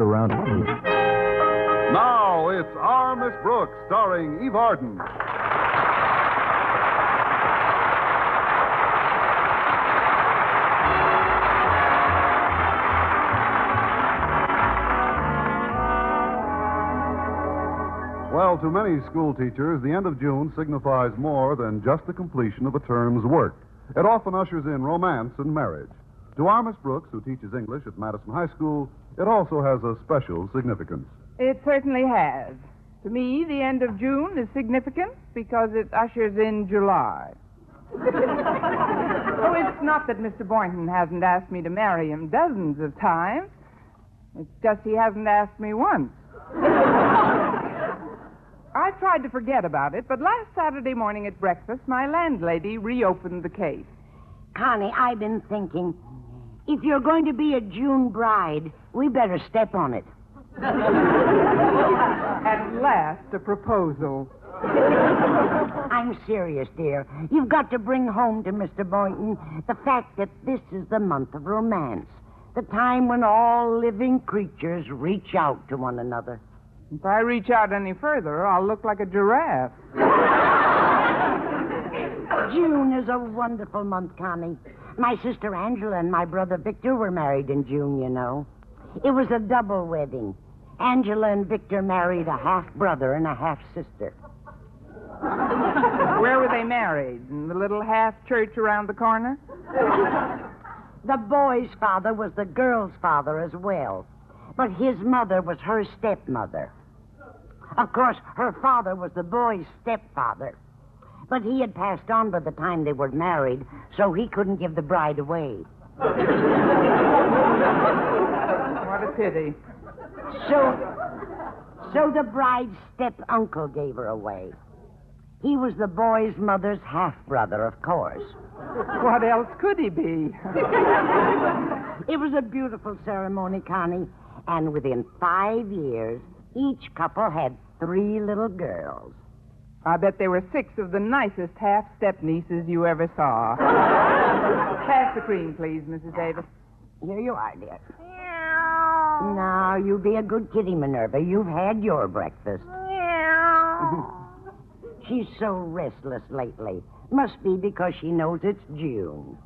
around. Now it's Our Miss Brooks, starring Eve Arden. Well, to many school teachers, the end of June signifies more than just the completion of a term's work. It often ushers in romance and marriage. To our Miss Brooks, who teaches English at Madison High School, it also has a special significance. It certainly has. To me, the end of June is significant because it ushers in July. oh, it's not that Mr. Boynton hasn't asked me to marry him dozens of times. It's just he hasn't asked me once. I've tried to forget about it, but last Saturday morning at breakfast, my landlady reopened the case. Connie, I've been thinking. If you're going to be a June bride, we better step on it. At last, a proposal. I'm serious, dear. You've got to bring home to Mr. Boynton the fact that this is the month of romance, the time when all living creatures reach out to one another. If I reach out any further, I'll look like a giraffe. June is a wonderful month, Connie. My sister Angela and my brother Victor were married in June, you know. It was a double wedding. Angela and Victor married a half brother and a half sister. Where were they married? In the little half church around the corner? The boy's father was the girl's father as well, but his mother was her stepmother. Of course, her father was the boy's stepfather, but he had passed on by the time they were married, so he couldn't give the bride away. What a pity. So, so the bride's step uncle gave her away. He was the boy's mother's half brother, of course. What else could he be? It was a beautiful ceremony, Connie, and within five years, each couple had three little girls. I bet there were six of the nicest half step nieces you ever saw. Pass the cream, please, Mrs. Davis. Here you are, dear. Meow. Now, you be a good kitty, Minerva. You've had your breakfast. Meow. She's so restless lately. Must be because she knows it's June.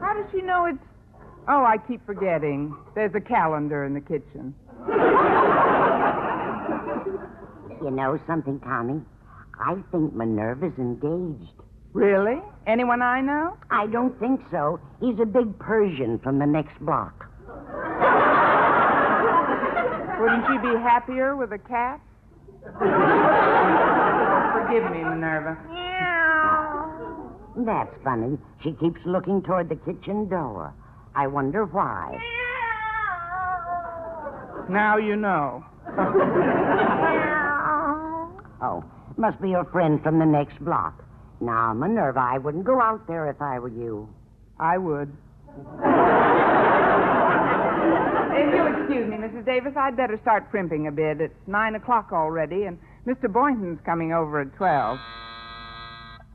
How does she know it's. Oh, I keep forgetting. There's a calendar in the kitchen. You know something, Connie? I think Minerva's engaged. Really? Anyone I know? I don't think so. He's a big Persian from the next block. Wouldn't she be happier with a cat? Forgive me, Minerva. That's funny. She keeps looking toward the kitchen door. I wonder why. Now you know. Oh, must be your friend from the next block. Now, Minerva, I wouldn't go out there if I were you. I would. if you'll excuse me, Mrs. Davis, I'd better start primping a bit. It's nine o'clock already, and Mr. Boynton's coming over at twelve.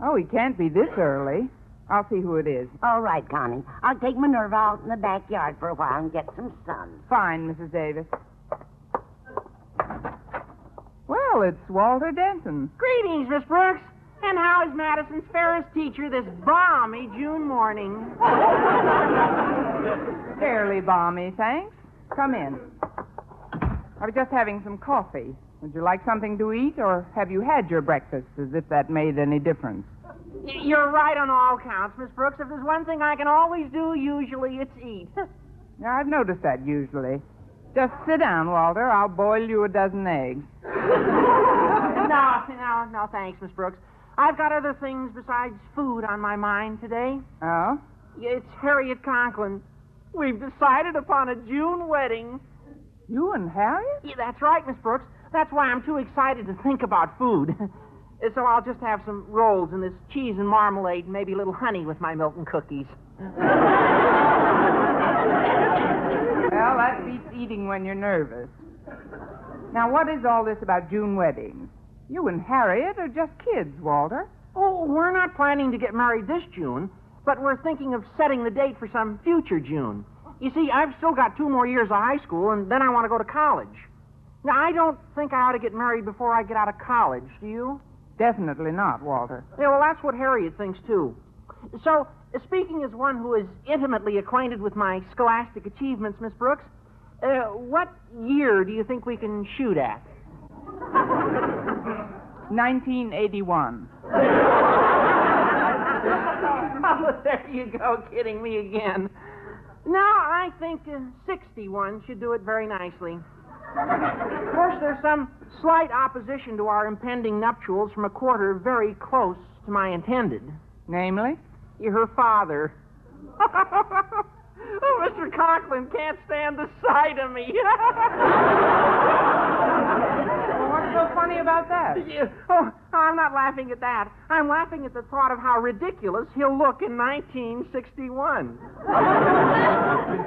Oh, he can't be this early. I'll see who it is. All right, Connie. I'll take Minerva out in the backyard for a while and get some sun. Fine, Mrs. Davis. Well, it's Walter Denton. Greetings, Miss Brooks. And how is Madison's fairest teacher this balmy June morning? Fairly balmy, thanks. Come in. I was just having some coffee. Would you like something to eat, or have you had your breakfast, as if that made any difference? You're right on all counts, Miss Brooks. If there's one thing I can always do, usually it's eat. Yeah, I've noticed that usually. Just sit down, Walter. I'll boil you a dozen eggs. no, no, no, thanks, Miss Brooks. I've got other things besides food on my mind today. Oh? It's Harriet Conklin. We've decided upon a June wedding. You and Harriet? Yeah, that's right, Miss Brooks. That's why I'm too excited to think about food. so I'll just have some rolls and this cheese and marmalade and maybe a little honey with my milk and cookies. Well, that beats eating when you're nervous. Now, what is all this about June weddings? You and Harriet are just kids, Walter. Oh, we're not planning to get married this June. but we're thinking of setting the date for some future June. You see, I've still got two more years of high school, and then I want to go to college. Now, I don't think I ought to get married before I get out of college, do you? Definitely not, Walter. Yeah, well, that's what Harriet thinks, too. So, speaking as one who is intimately acquainted with my scholastic achievements, Miss Brooks, uh, what year do you think we can shoot at? 1981. oh, there you go, kidding me again. No, I think uh, 61 should do it very nicely. Of course, there's some slight opposition to our impending nuptials from a quarter very close to my intended. Namely? Her father. oh, Mr. Conklin can't stand the sight of me. Well, what's so funny about that? Yeah. Oh, I'm not laughing at that. I'm laughing at the thought of how ridiculous he'll look in 1961.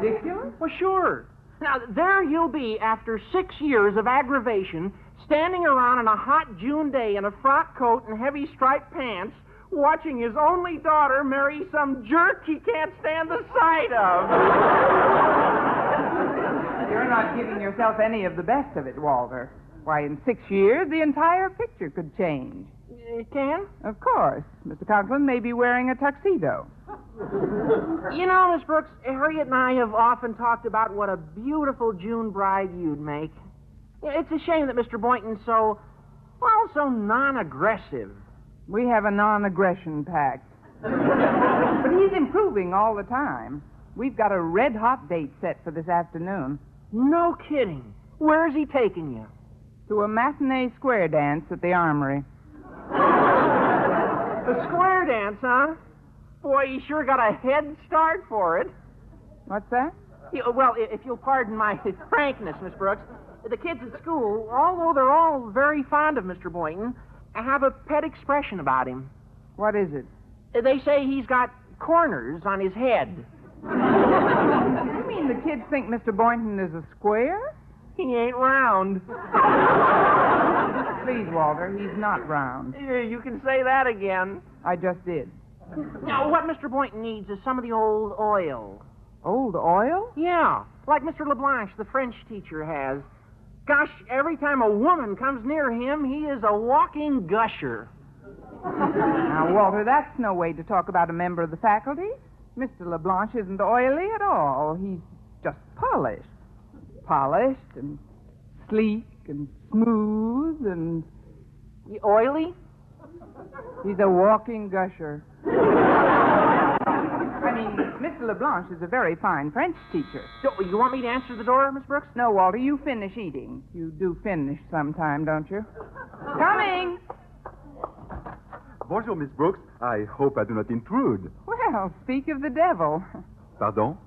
Ridiculous? Well, sure. Now, there he'll be after six years of aggravation, standing around on a hot June day in a frock coat and heavy striped pants, watching his only daughter marry some jerk he can't stand the sight of. You're not giving yourself any of the best of it, Walter. Why, in six years, the entire picture could change. It can? Of course. Mr. Conklin may be wearing a tuxedo. You know, Miss Brooks, Harriet and I have often talked about what a beautiful June bride you'd make. It's a shame that Mr. Boynton's so, well, so non aggressive. We have a non aggression pact. but he's improving all the time. We've got a red hot date set for this afternoon No kidding. Where's he taking you? to a matinee square dance at the Armory. The square dance, huh? Boy, you sure got a head start for it. What's that? Well, i- if you'll pardon my frankness, Miss Brooks, the kids at school, although they're all very fond of Mr. Boynton, have a pet expression about him. What is it? Uh, they say he's got corners on his head. You mean the kids think Mr. Boynton is a square? He ain't round. Please, Walter, he's not round. Yeah, You can say that again. I just did. Now, what Mr. Boynton needs is some of the old oil. Old oil? Yeah, like Mr. LeBlanche, the French teacher, has. Gosh, every time a woman comes near him, he is a walking gusher. Now, Walter, that's no way to talk about a member of the faculty. Mr. LeBlanche isn't oily at all. He's just polished. Polished and sleek and smooth and Y- Oily? he's a walking gusher. I mean, Mr. LeBlanche is a very fine French teacher. So, you want me to answer the door, Miss Brooks? No, Walter, you finish eating. You do finish sometime, don't you? Coming! Bonjour, Miss Brooks. I hope I do not intrude. Well, speak of the devil. Pardon?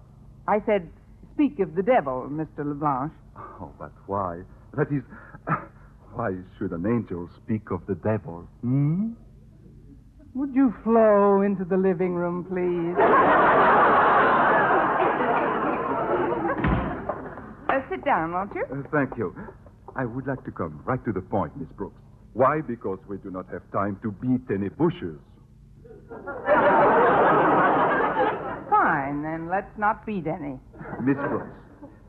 I said, speak of the devil, Mr. LeBlanche. Oh, but why? That is, why should an angel speak of the devil? Hmm? Would you flow into the living room, please? Uh, sit down, won't you? Uh, thank you. I would like to come right to the point, Miss Brooks. Why? Because we do not have time to beat any bushes. Fine, then let's not beat any. Miss Brooks,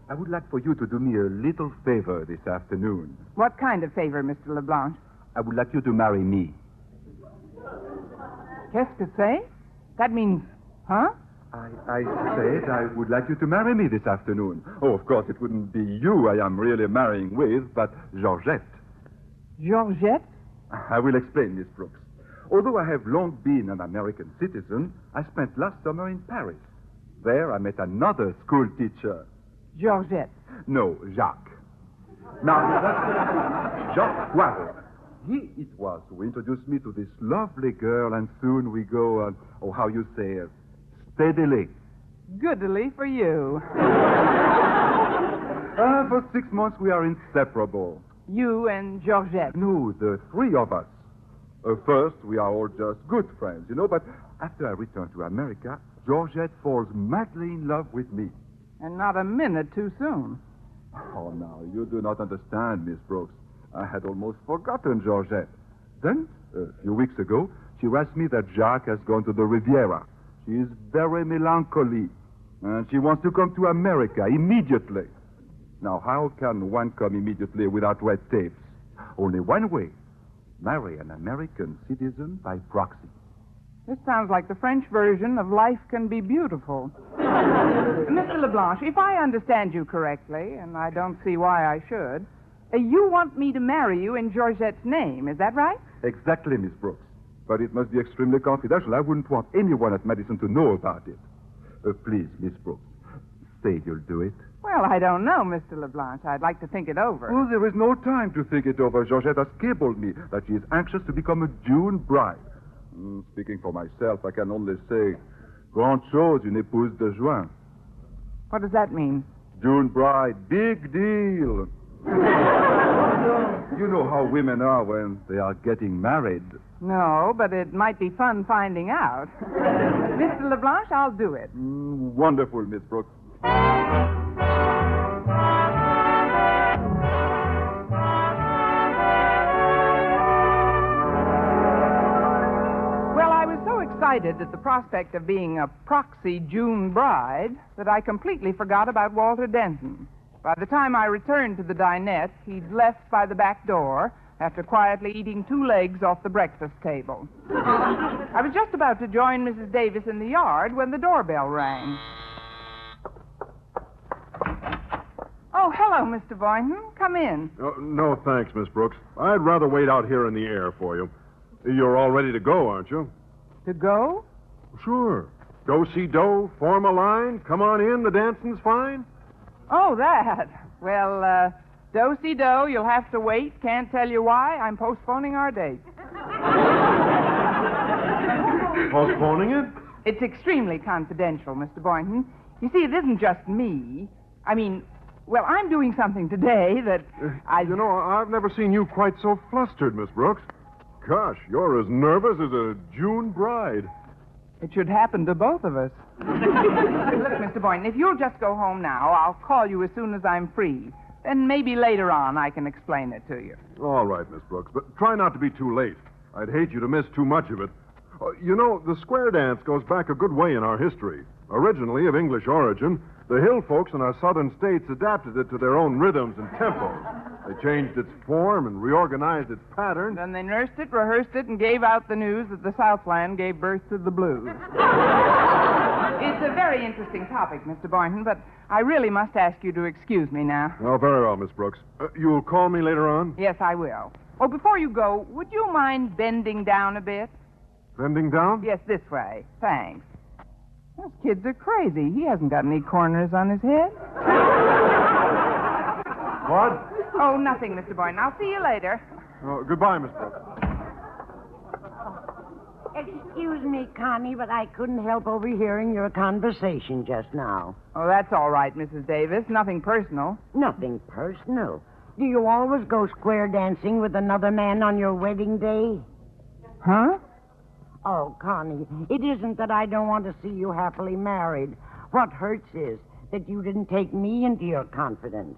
I would like for you to do me a little favor this afternoon. What kind of favor, Mr. LeBlanche? I would like you to marry me. Qu'est-ce que c'est? That means, huh? I, I said I would like you to marry me this afternoon. Oh, of course, it wouldn't be you I am really marrying with, but Georgette. Georgette? I will explain, Miss Brooks. Although I have long been an American citizen, I spent last summer in Paris. There I met another school teacher. Georgette. No, Jacques. Now, that's Jacques Poirot. He it was who introduced me to this lovely girl, and soon we go, uh, oh, how you say, it, steadily. Goodly for you. Uh, for six months we are inseparable. You and Georgette. No, the three of us. Uh, first, we are all just good friends, you know, but after I return to America, Georgette falls madly in love with me. And not a minute too soon. Oh, now, you do not understand, Miss Brooks. I had almost forgotten Georgette. Then, a few weeks ago, she writes me that Jacques has gone to the Riviera. She is very melancholy, and she wants to come to America immediately. Now, how can one come immediately without red tapes? Only one way marry an American citizen by proxy. This sounds like the French version of Life Can Be Beautiful. Mr. Leblanche, if I understand you correctly, and I don't see why I should, you want me to marry you in Georgette's name, is that right? Exactly, Miss Brooks. But it must be extremely confidential. I wouldn't want anyone at Madison to know about it. Uh, please, Miss Brooks, say you'll do it. Well, I don't know, Mr. Leblanche. I'd like to think it over. Oh, there is no time to think it over. Georgette has cabled me that she is anxious to become a June bride. Mm, speaking for myself, I can only say, grande chose, une épouse de juin. What does that mean? June bride, big deal. you know how women are when they are getting married. No, but it might be fun finding out. Mr. Leblanche, I'll do it. Mm, wonderful, Miss Brooks. Well, I was so excited at the prospect of being a proxy June bride that I completely forgot about Walter Denton. By the time I returned to the dinette, he'd left by the back door after quietly eating two legs off the breakfast table. I was just about to join Mrs. Davis in the yard when the doorbell rang. Oh, hello, Mr. Boynton. Come in. Oh, no, thanks, Miss Brooks. I'd rather wait out here in the air for you. You're all ready to go, aren't you? To go? Sure. Go see Doe, form a line, come on in, the dancing's fine. Oh, that. Well, uh, do see do, you'll have to wait. Can't tell you why. I'm postponing our date. Postponing it? It's extremely confidential, Mr. Boynton. You see, it isn't just me. I mean, well, I'm doing something today that I. You know, I've never seen you quite so flustered, Miss Brooks. Gosh, you're as nervous as a June bride. It should happen to both of us. Look, Mr. Boynton, if you'll just go home now, I'll call you as soon as I'm free. Then maybe later on I can explain it to you. All right, Miss Brooks, but try not to be too late. I'd hate you to miss too much of it. Uh, you know, the square dance goes back a good way in our history. Originally of English origin, the hill folks in our southern states adapted it to their own rhythms and tempos. They changed its form and reorganized its pattern. Then they nursed it, rehearsed it, and gave out the news that the Southland gave birth to the blues. it's a very interesting topic, Mr. Boynton, but I really must ask you to excuse me now. Oh, very well, Miss Brooks. Uh, you'll call me later on? Yes, I will. Oh, before you go, would you mind bending down a bit? Bending down? Yes, this way. Thanks. Those kids are crazy. He hasn't got any corners on his head. What? Oh, nothing, Mr. Boynton. I'll see you later. Oh, goodbye, Miss Brooks. Excuse me, Connie, but I couldn't help overhearing your conversation just now. Oh, that's all right, Mrs. Davis. Nothing personal. Nothing personal. Do you always go square dancing with another man on your wedding day? Huh? Oh, Connie, it isn't that I don't want to see you happily married. What hurts is that you didn't take me into your confidence.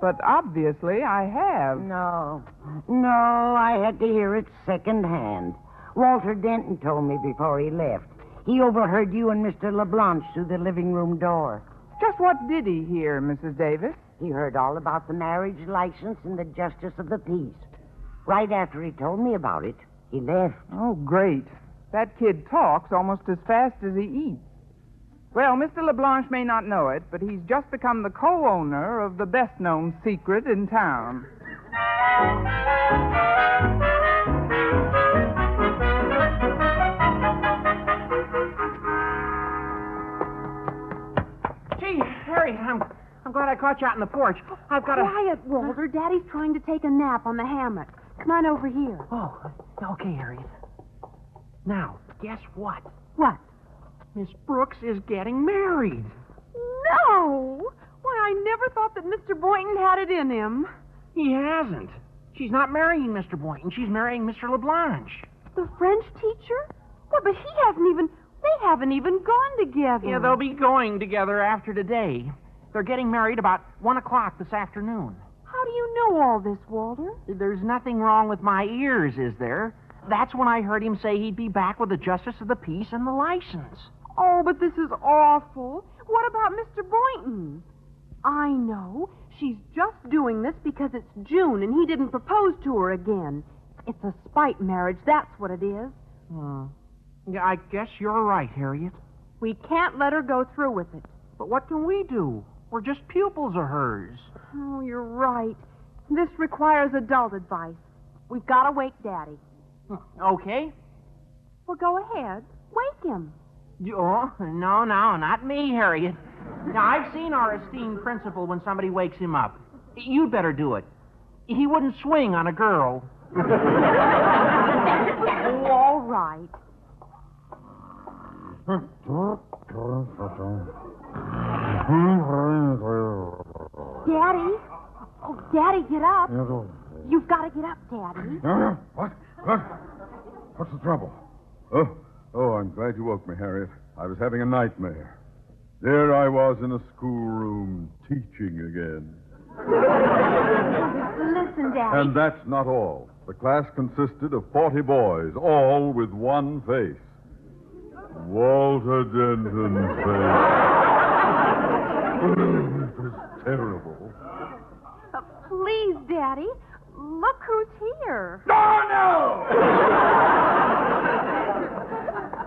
But obviously I have. No. No, I had to hear it secondhand. Walter Denton told me before he left. He overheard you and Mr. LeBlanche through the living room door. Just what did he hear, Mrs. Davis? He heard all about the marriage license and the justice of the peace. Right after he told me about it, he left. Oh, great. That kid talks almost as fast as he eats. Well, Mr. LeBlanche may not know it, but he's just become the co owner of the best known secret in town. Gee, Harry, I'm, I'm glad I caught you out on the porch. Oh, I've got a. Quiet, Walter. Daddy's trying to take a nap on the hammock. Come on over here. Oh, okay, Harriet. Now, guess what? What? Miss Brooks is getting married. No! Why, I never thought that Mr. Boynton had it in him. He hasn't. She's not marrying Mr. Boynton. She's marrying Mr. LeBlanche. The French teacher? Well, but he hasn't even. They haven't even gone together. Yeah, they'll be going together after today. They're getting married about one o'clock this afternoon. How do you know all this, Walter? There's nothing wrong with my ears, is there? That's when I heard him say he'd be back with the justice of the peace and the license. Oh, but this is awful. What about Mr. Boynton? I know. She's just doing this because it's June and he didn't propose to her again. It's a spite marriage, that's what it is. Hmm. Yeah, I guess you're right, Harriet. We can't let her go through with it. But what can we do? We're just pupils of hers. Oh, you're right. This requires adult advice. We've got to wake Daddy. Okay. Well, go ahead. Wake him. Oh, no, no, not me, Harriet. Now, I've seen our esteemed principal when somebody wakes him up. You'd better do it. He wouldn't swing on a girl. Oh, all right. Daddy? Oh, Daddy, get up. Oh. You've got to get up, Daddy. What? What? What's the trouble? Oh, oh, I'm glad you woke me, Harriet. I was having a nightmare. There I was in a schoolroom teaching again. Listen, Daddy. And that's not all. The class consisted of 40 boys, all with one face. Walter Denton's face. it was terrible. Uh, please, Daddy. Look who's here. No, no.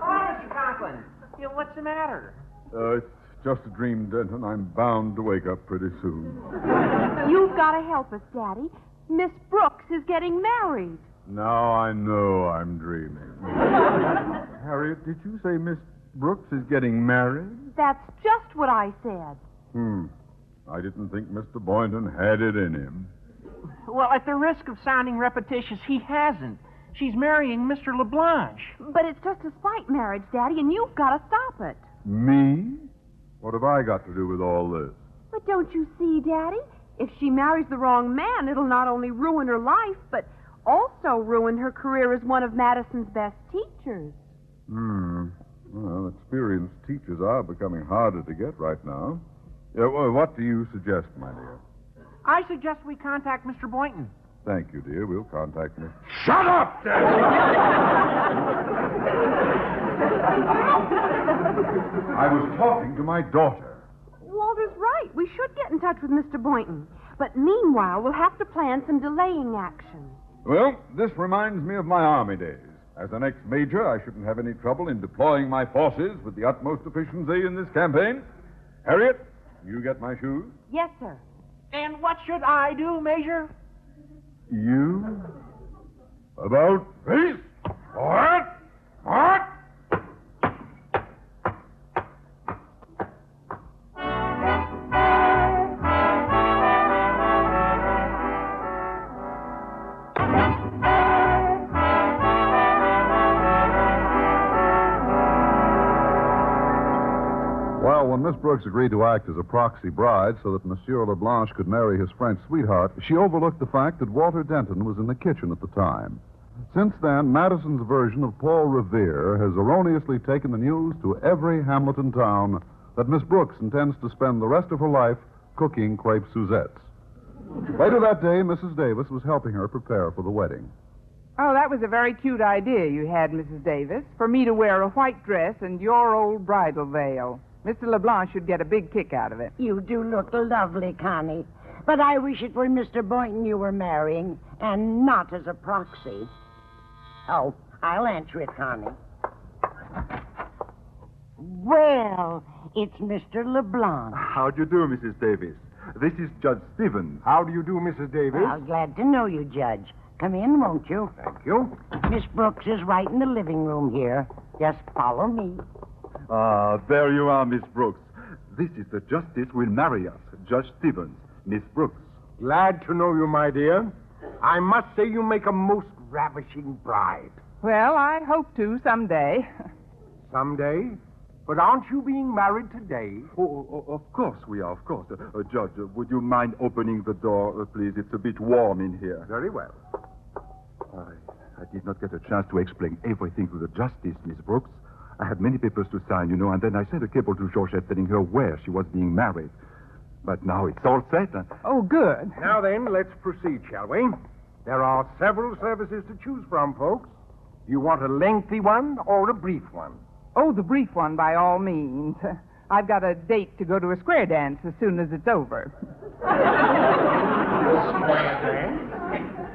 Oh, Mr. Conklin. Yeah, what's the matter? Uh, it's just a dream, Denton. I'm bound to wake up pretty soon. You've got to help us, Daddy. Miss Brooks is getting married. Now I know I'm dreaming. Harriet, did you say Miss Brooks is getting married? That's just what I said. Hmm. I didn't think Mr. Boynton had it in him. Well, at the risk of sounding repetitious, he hasn't. She's marrying Mr. LeBlanche. But it's just a spite marriage, Daddy, and you've got to stop it. Me? What have I got to do with all this? But don't you see, Daddy? If she marries the wrong man, it'll not only ruin her life, but also ruin her career as one of Madison's best teachers. Hmm. Well, experienced teachers are becoming harder to get right now. Yeah, well, what do you suggest, my dear? I suggest we contact Mr. Boynton. Thank you, dear. We'll contact Miss. Shut up, Daddy! I was talking to my daughter. Walter's right. We should get in touch with Mr. Boynton. But meanwhile, we'll have to plan some delaying action. Well, this reminds me of my army days. As an ex-major, I shouldn't have any trouble in deploying my forces with the utmost efficiency in this campaign. Harriet, you get my shoes. Yes, sir. And what should I do, Major? You? About face? What? What? Brooks agreed to act as a proxy bride so that Monsieur LeBlanche could marry his French sweetheart, she overlooked the fact that Walter Denton was in the kitchen at the time. Since then, Madison's version of Paul Revere has erroneously taken the news to every Hamilton town that Miss Brooks intends to spend the rest of her life cooking crepe Suzettes. Later that day, Mrs. Davis was helping her prepare for the wedding. Oh, that was a very cute idea you had, Mrs. Davis, for me to wear a white dress and your old bridal veil. Mr. LeBlanc should get a big kick out of it. You do look lovely, Connie. But I wish it were Mr. Boynton you were marrying, and not as a proxy. Oh, I'll answer it, Connie. Well, it's Mr. LeBlanc. How do you do, Mrs. Davis? This is Judge Stevens. How do you do, Mrs. Davis? Well, glad to know you, Judge. Come in, won't you? Thank you. Miss Brooks is right in the living room here. Just follow me. Ah, there you are, Miss Brooks. This is the justice who will marry us, Judge Stevens. Miss Brooks. Glad to know you, my dear. I must say you make a most ravishing bride. Well, I hope to someday. Someday. But aren't you being married today? Oh, oh, of course we are, of course. Uh, uh, Judge, uh, would you mind opening the door, uh, please? It's a bit warm in here. Very well. I, I did not get a chance to explain everything to the justice, Miss Brooks. I had many papers to sign, you know, and then I sent a cable to Georgette telling her where she was being married. But now it's all set. and- Oh, good. Now then, let's proceed, shall we? There are several services to choose from, folks. Do you want a lengthy one or a brief one? Oh, the brief one, by all means. I've got a date to go to a square dance as soon as it's over.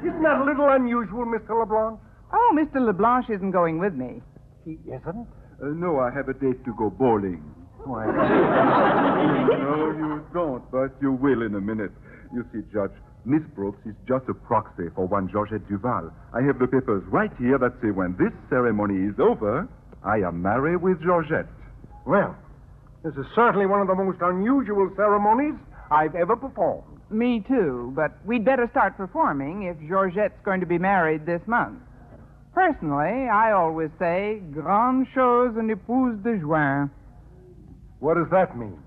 Isn't that a little unusual, Mr. LeBlanc? Oh, Mr. LeBlanc isn't going with me. He isn't? Uh, no, I have a date to go bowling. Why, no, you don't, but you will in a minute. You see, Judge, Miss Brooks is just a proxy for one Georgette Duval. I have the papers right here that say when this ceremony is over, I am married with Georgette. well, this is certainly one of the most unusual ceremonies I've ever performed. Me too, but we'd better start performing if Georgette's going to be married this month. Personally, I always say, grande chose une épouse de juin. What does that mean?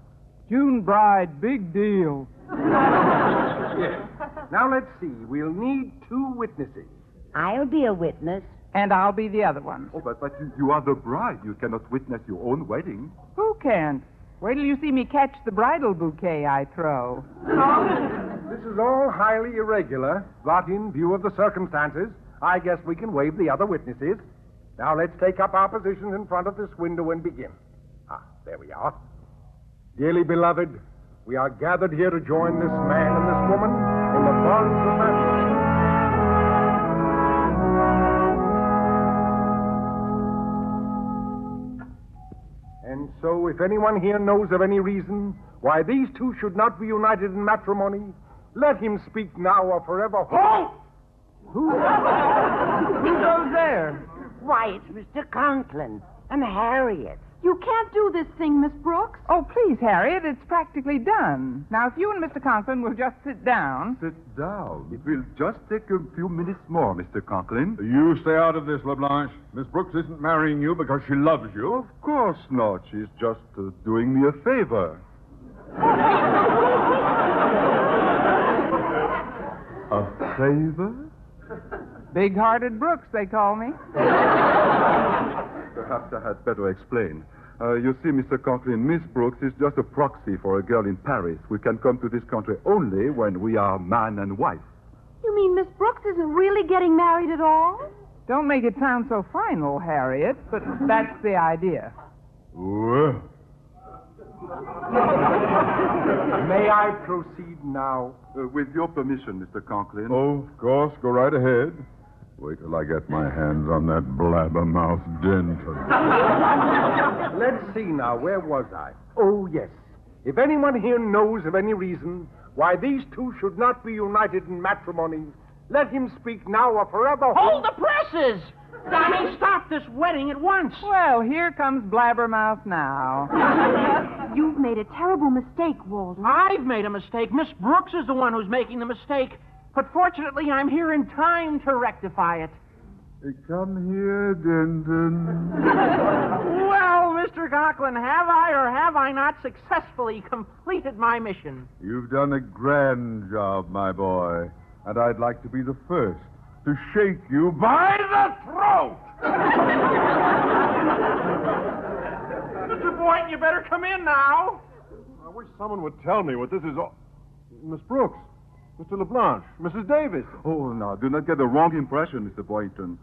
June bride, big deal. yes. Now let's see. We'll need two witnesses. I'll be a witness. And I'll be the other one. Oh, but, but you, you are the bride. You cannot witness your own wedding. Who can't? Wait till you see me catch the bridal bouquet I throw. This is all highly irregular, but in view of the circumstances, I guess we can waive the other witnesses. Now let's take up our positions in front of this window and begin. Ah, there we are. Dearly beloved, we are gathered here to join this man and this woman in the bonds of matrimony. And so, if anyone here knows of any reason why these two should not be united in matrimony, let him speak now or forever. Halt! Who Who goes there? Why, it's Mr. Conklin and Harriet. You can't do this thing, Miss Brooks. Oh, please, Harriet, it's practically done. Now, if you and Mr. Conklin will just sit down. Sit down. It will just take a few minutes more, Mr. Conklin. You stay out of this, LeBlanche. Miss Brooks isn't marrying you because she loves you. Of course not. She's just uh, doing me a favor. a favor? Big hearted Brooks, they call me. Perhaps I had better explain. Uh, you see, Mr. Conklin, Miss Brooks is just a proxy for a girl in Paris. We can come to this country only when we are man and wife. You mean Miss Brooks isn't really getting married at all? Don't make it sound so final, Harriet, but that's the idea. Well, May I proceed now? Uh, with your permission, Mr. Conklin. oh, of course, go right ahead. Wait till I get my hands on that blabbermouth Denton. Let's see now. Where was I? Oh, yes. If anyone here knows of any reason why these two should not be united in matrimony, let him speak now or forever. Hold the presses! I mean, stop this wedding at once. Well, here comes Blabbermouth now. You've made a terrible mistake, Walter. I've made a mistake. Miss Brooks is the one who's making the mistake. But fortunately, I'm here in time to rectify it. Come here, Denton. Well, Mr. Conklin, have I or have I not successfully completed my mission? You've done a grand job, my boy. And I'd like to be the first to shake you by the throat. Mr. Boynton, you better come in now. I wish someone would tell me what this is all. Miss Brooks, Mr. LeBlanche, Mrs. Davis. Oh, now, do not get the wrong impression, Mr. Boynton.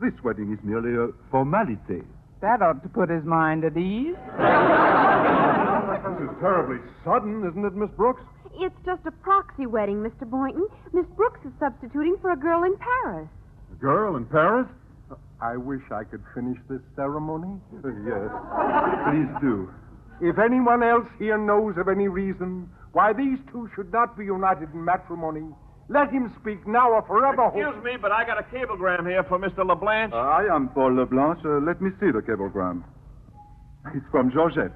This wedding is merely a formality. That ought to put his mind at ease. This is terribly sudden, isn't it, Miss Brooks? It's just a proxy wedding, Mr. Boynton. Miss Brooks is substituting for a girl in Paris. A girl in Paris? I wish I could finish this ceremony. yes. Please do. If anyone else here knows of any reason why these two should not be united in matrimony, let him speak now or forever. Excuse me, but I got a cablegram here for Mr. LeBlanche. Uh, I am Paul Leblanche. Uh, let me see the cablegram. It's from Georgette.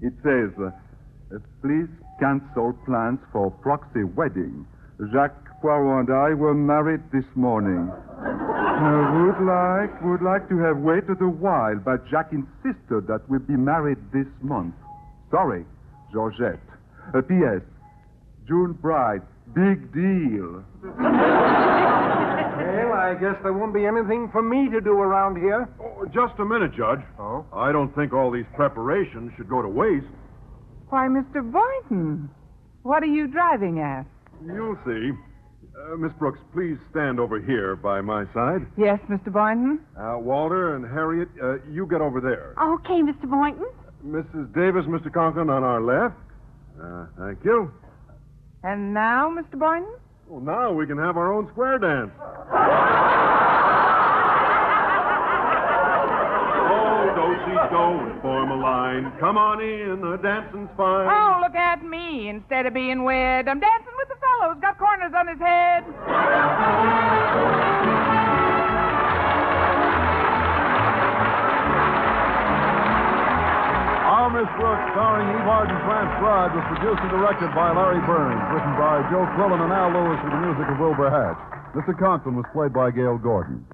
It says, uh, uh, please cancel plans for proxy wedding. Jacques Poirot and I were married this morning. Uh, would like would like to have waited a while, but Jacques insisted that we be married this month. Sorry, Georgette. Uh, P.S. June bride, big deal. Well, I guess there won't be anything for me to do around here. Oh, just a minute, Judge. Oh? I don't think all these preparations should go to waste. Why, Mr. Boynton, what are you driving at? You'll see. Uh, Miss Brooks, please stand over here by my side. Yes, Mr. Boynton? Uh, Walter and Harriet, uh, you get over there. Okay, Mr. Boynton. Mrs. Davis, Mr. Conklin on our left. Uh, thank you. And now, Mr. Boynton? Well, now we can have our own square dance. Oh, do-si-do and form a line. Come on in, the dancing's fine. Oh, look at me. Instead of being wed, I'm dancing with the fellow who's got corners on his head. Miss Brooks, starring Eve Arden France Broad, was produced and directed by Larry Berns, written by Joe Quillan and Al Lewis with the music of Wilbur Hatch. Mr. Conklin was played by Gale Gordon.